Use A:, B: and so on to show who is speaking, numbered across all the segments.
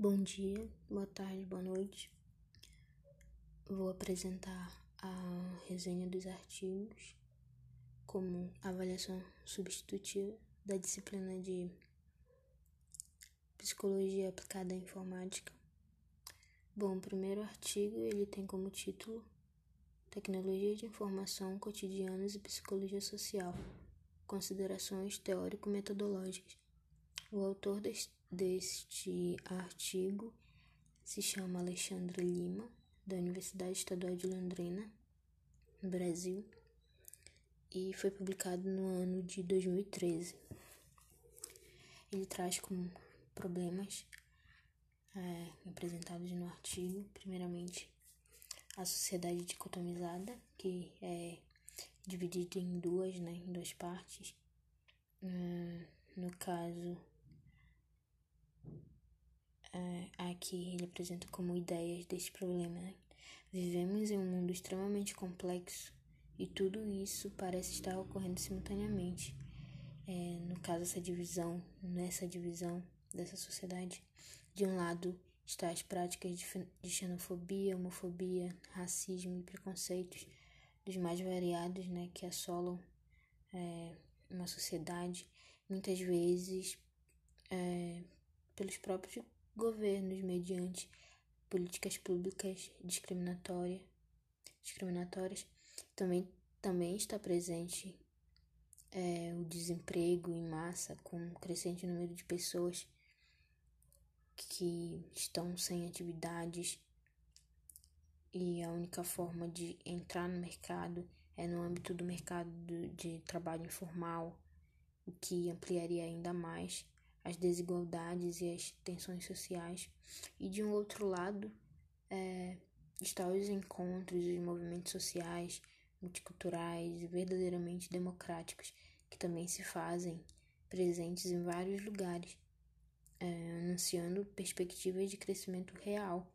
A: Bom dia, boa tarde, boa noite. Vou apresentar a resenha dos artigos como avaliação substitutiva da disciplina de Psicologia aplicada à informática. Bom, o primeiro artigo ele tem como título Tecnologia de Informação Cotidianas e Psicologia Social. Considerações teórico-metodológicas. O autor deste artigo se chama Alexandre Lima, da Universidade Estadual de Londrina, Brasil, e foi publicado no ano de 2013. Ele traz como problemas é, apresentados no artigo, primeiramente, a sociedade dicotomizada, que é dividida em duas, né, em duas partes. Hum, no caso, é, aqui ele apresenta como ideias desse problema. Né? Vivemos em um mundo extremamente complexo e tudo isso parece estar ocorrendo simultaneamente. É, no caso, essa divisão, nessa divisão dessa sociedade, de um lado está as práticas de xenofobia, homofobia, racismo e preconceitos dos mais variados, né, que assolam é, uma sociedade, muitas vezes é, pelos próprios governos mediante políticas públicas discriminatórias, discriminatórias. Também, também está presente é, o desemprego em massa, com um crescente número de pessoas que estão sem atividades e a única forma de entrar no mercado é no âmbito do mercado de trabalho informal, o que ampliaria ainda mais as desigualdades e as tensões sociais, e de um outro lado é, está os encontros, os movimentos sociais, multiculturais verdadeiramente democráticos, que também se fazem presentes em vários lugares, é, anunciando perspectivas de crescimento real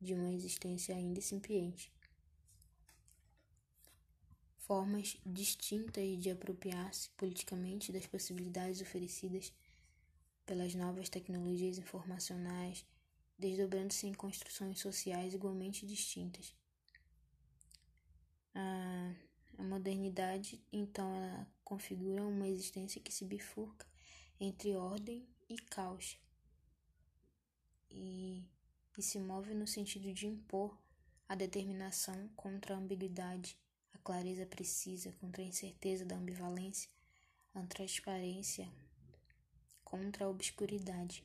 A: de uma existência ainda incipiente. Formas distintas de apropriar-se politicamente das possibilidades oferecidas pelas novas tecnologias informacionais, desdobrando-se em construções sociais igualmente distintas. A, a modernidade, então, ela configura uma existência que se bifurca entre ordem e caos e, e se move no sentido de impor a determinação contra a ambiguidade, a clareza precisa contra a incerteza da ambivalência, a transparência contra a obscuridade.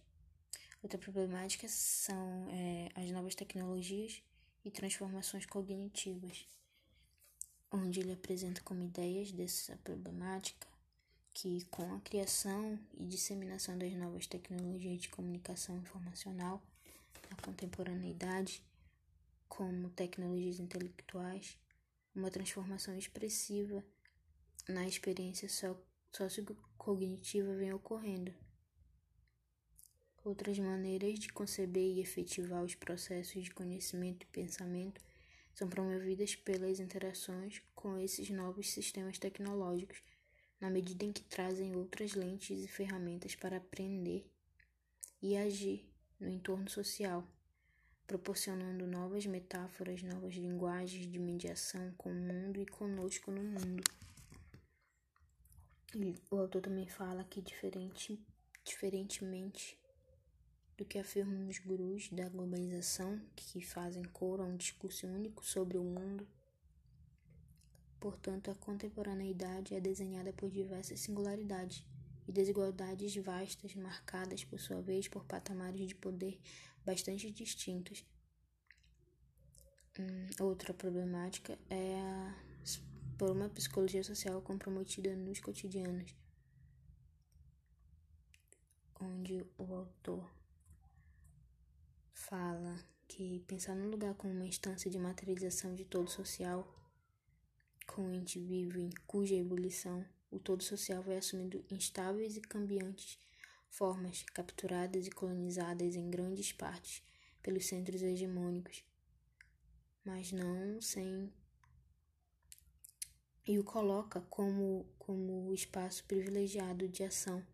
A: Outra problemática são é, as novas tecnologias e transformações cognitivas, onde ele apresenta como ideias dessa problemática que, com a criação e disseminação das novas tecnologias de comunicação informacional na contemporaneidade, como tecnologias intelectuais, uma transformação expressiva na experiência sociocognitiva vem ocorrendo Outras maneiras de conceber e efetivar os processos de conhecimento e pensamento são promovidas pelas interações com esses novos sistemas tecnológicos, na medida em que trazem outras lentes e ferramentas para aprender e agir no entorno social, proporcionando novas metáforas, novas linguagens de mediação com o mundo e conosco no mundo. E o autor também fala que diferente, diferentemente do que afirmam os gurus da globalização que fazem coro a um discurso único sobre o mundo. Portanto, a contemporaneidade é desenhada por diversas singularidades e desigualdades vastas, marcadas, por sua vez, por patamares de poder bastante distintos. Hum, outra problemática é a por uma psicologia social comprometida nos cotidianos, onde o autor fala que pensar no lugar como uma instância de materialização de todo social, com o ente vivo em cuja ebulição o todo social vai assumindo instáveis e cambiantes formas capturadas e colonizadas em grandes partes pelos centros hegemônicos, mas não sem e o coloca como como espaço privilegiado de ação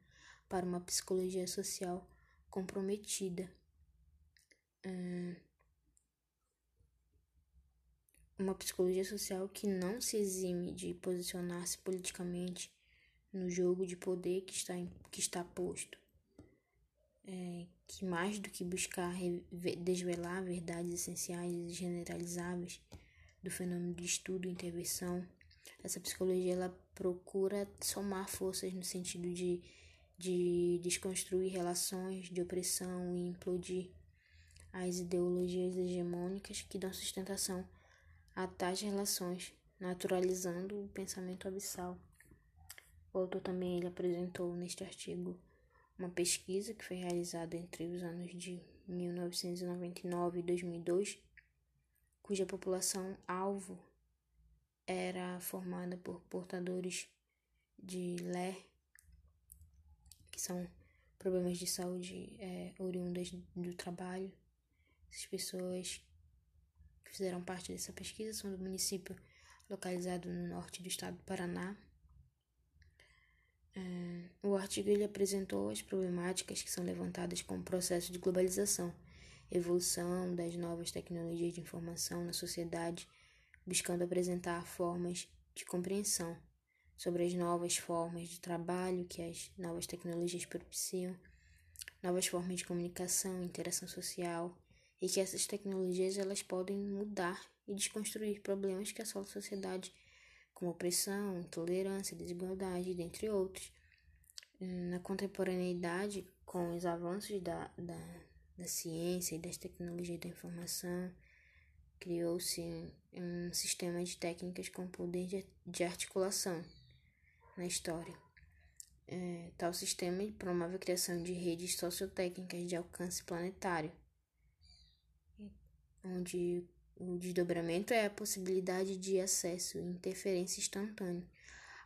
A: para uma psicologia social comprometida hum, uma psicologia social que não se exime de posicionar-se politicamente no jogo de poder que está, que está posto. É, que mais do que buscar desvelar verdades essenciais e generalizáveis do fenômeno de estudo e intervenção, essa psicologia ela procura somar forças no sentido de, de desconstruir relações de opressão e implodir as ideologias hegemônicas que dão sustentação a tais relações, naturalizando o pensamento abissal. O autor também ele apresentou neste artigo uma pesquisa que foi realizada entre os anos de 1999 e 2002, cuja população alvo era formada por portadores de LER, que são problemas de saúde é, oriundas do trabalho. Essas pessoas que fizeram parte dessa pesquisa são do município localizado no norte do estado do Paraná. É, o artigo ele apresentou as problemáticas que são levantadas com o processo de globalização, evolução das novas tecnologias de informação na sociedade buscando apresentar formas de compreensão sobre as novas formas de trabalho que as novas tecnologias propiciam, novas formas de comunicação, interação social, e que essas tecnologias elas podem mudar e desconstruir problemas que assolam a sociedade, como opressão, intolerância, desigualdade, dentre outros. Na contemporaneidade, com os avanços da, da, da ciência e das tecnologias da informação, criou-se um sistema de técnicas com poder de, de articulação na história. É, tal sistema promove a criação de redes sociotécnicas de alcance planetário, onde o desdobramento é a possibilidade de acesso e interferência instantânea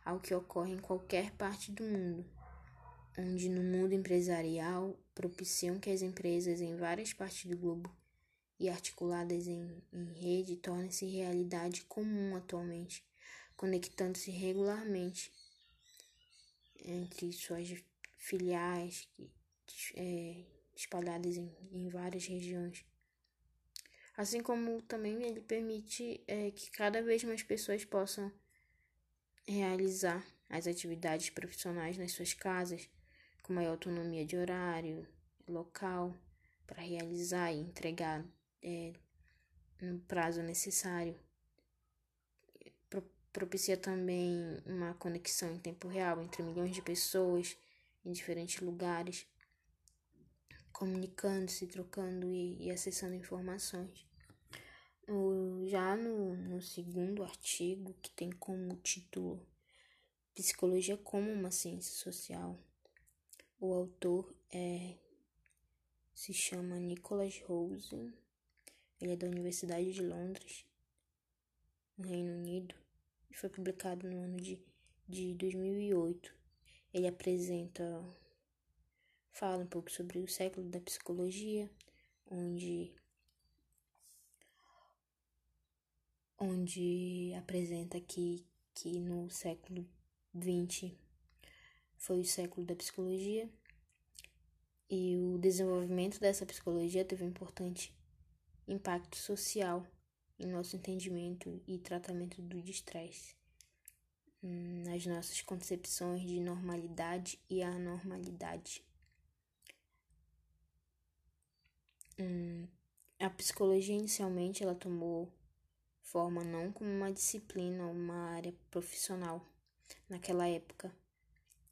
A: ao que ocorre em qualquer parte do mundo, onde no mundo empresarial propiciam que as empresas em várias partes do globo e articuladas em, em rede tornam-se realidade comum atualmente, conectando-se regularmente entre suas filiais é, espalhadas em, em várias regiões. Assim como também ele permite é, que cada vez mais pessoas possam realizar as atividades profissionais nas suas casas, com maior autonomia de horário, local, para realizar e entregar é, no prazo necessário. Pro, propicia também uma conexão em tempo real entre milhões de pessoas em diferentes lugares, comunicando-se, trocando e, e, acessando informações. Já no, no segundo artigo, que tem como título Psicologia como uma ciência social, o autor é, se chama Nicholas Rosen ele é da Universidade de Londres, no Reino Unido, e foi publicado no ano de, de 2008. Ele apresenta, fala um pouco sobre o século da psicologia, onde onde apresenta que, que no século XX foi o século da psicologia e o desenvolvimento dessa psicologia teve um importante impacto social em nosso entendimento e tratamento do estresse, nas nossas concepções de normalidade e anormalidade. Hum, a psicologia inicialmente ela tomou forma não como uma disciplina ou uma área profissional naquela época,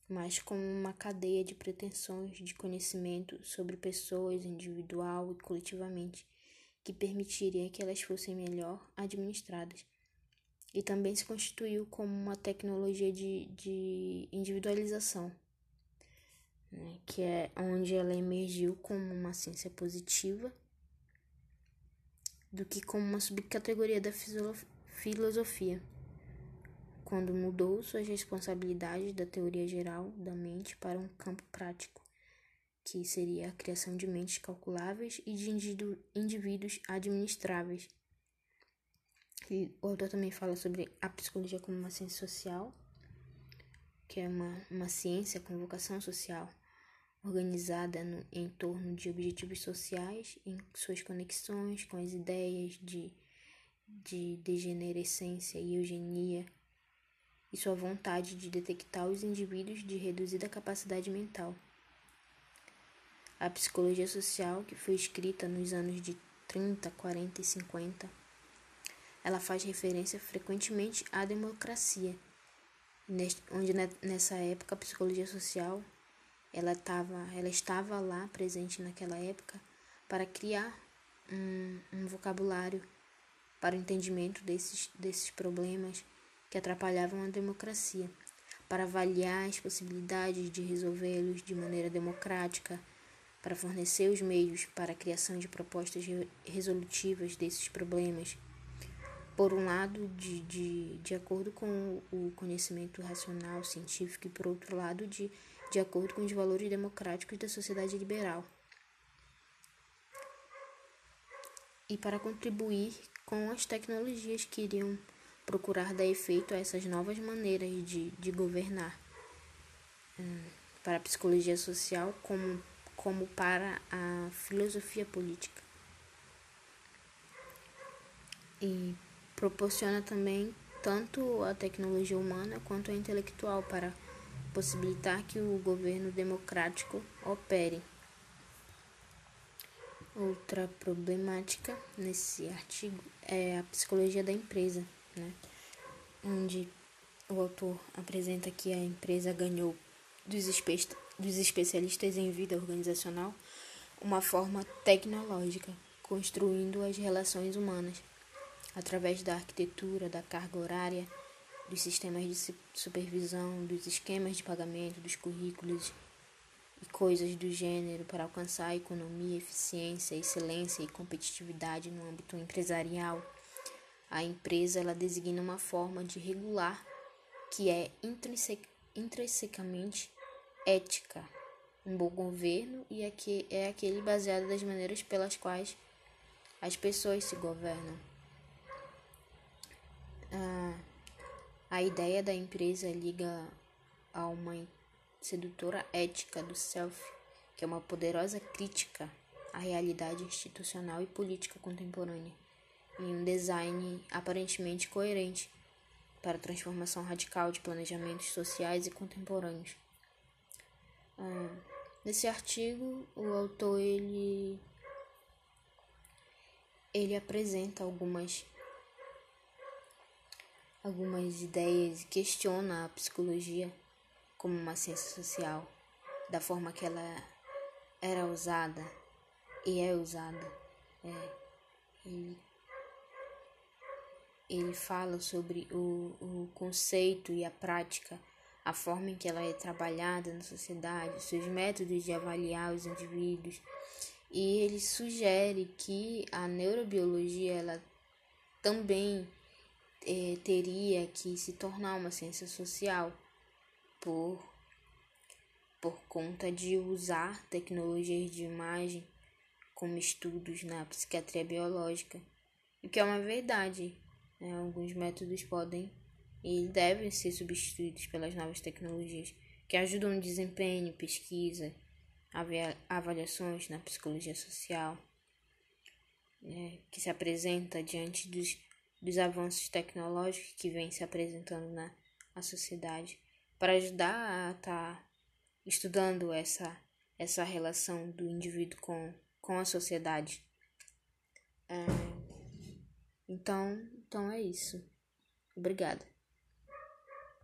A: mas como uma cadeia de pretensões de conhecimento sobre pessoas individual e coletivamente que permitiria que elas fossem melhor administradas. E também se constituiu como uma tecnologia de, de individualização, né, que é onde ela emergiu como uma ciência positiva do que como uma subcategoria da filosofia, quando mudou suas responsabilidades da teoria geral da mente para um campo prático que seria a criação de mentes calculáveis e de indivíduos administráveis. E o autor também fala sobre a psicologia como uma ciência social, que é uma, uma ciência com vocação social, organizada no, em torno de objetivos sociais, em suas conexões com as ideias de, de degenerescência e eugenia, e sua vontade de detectar os indivíduos de reduzida capacidade mental. A psicologia social, que foi escrita nos anos de 30, 40 e 50, ela faz referência frequentemente à democracia, onde nessa época a psicologia social ela, tava, ela estava lá presente naquela época para criar um, um vocabulário para o entendimento desses, desses problemas que atrapalhavam a democracia, para avaliar as possibilidades de resolvê-los de maneira democrática, para fornecer os meios para a criação de propostas resolutivas desses problemas. Por um lado, de, de, de acordo com o conhecimento racional científico, e por outro lado, de de acordo com os valores democráticos da sociedade liberal. E para contribuir com as tecnologias que iriam procurar dar efeito a essas novas maneiras de, de governar, hum, para a psicologia social como, como para a filosofia política. E proporciona também tanto a tecnologia humana quanto a intelectual para possibilitar que o governo democrático opere. Outra problemática nesse artigo é a psicologia da empresa, né? onde o autor apresenta que a empresa ganhou dos, espe dos especialistas em vida organizacional uma forma tecnológica, construindo as relações humanas através da arquitetura, da carga horária dos sistemas de supervisão, dos esquemas de pagamento, dos currículos e coisas do gênero para alcançar a economia, eficiência, excelência e competitividade no âmbito empresarial. A empresa ela designa uma forma de regular que é intrinsecamente ética. Um bom governo e é aquele baseado das maneiras pelas quais as pessoas se governam. Ah, a ideia da empresa liga a uma sedutora ética do self, que é uma poderosa crítica à realidade institucional e política contemporânea, e um design aparentemente coerente para a transformação radical de planejamentos sociais e contemporâneos. Ah, nesse artigo, o autor ele, ele apresenta algumas algumas ideias e questiona a psicologia como uma ciência social, da forma que ela era usada e é usada. É, ele, ele fala sobre o, o conceito e a prática, a forma em que ela é trabalhada na sociedade, seus métodos de avaliar os indivíduos. E ele sugere que a neurobiologia ela também eh, teria que se tornar uma ciência social por, por conta de usar tecnologias de imagem como estudos na psiquiatria biológica, o que é uma verdade. Né? Alguns métodos podem e devem ser substituídos pelas novas tecnologias que ajudam no desempenho, pesquisa, avaliações na psicologia social, né? que se apresenta diante dos dos avanços tecnológicos que vêm se apresentando na, na sociedade, para ajudar a estar tá estudando essa, essa relação do indivíduo com, com a sociedade. É, então, então é isso. Obrigada.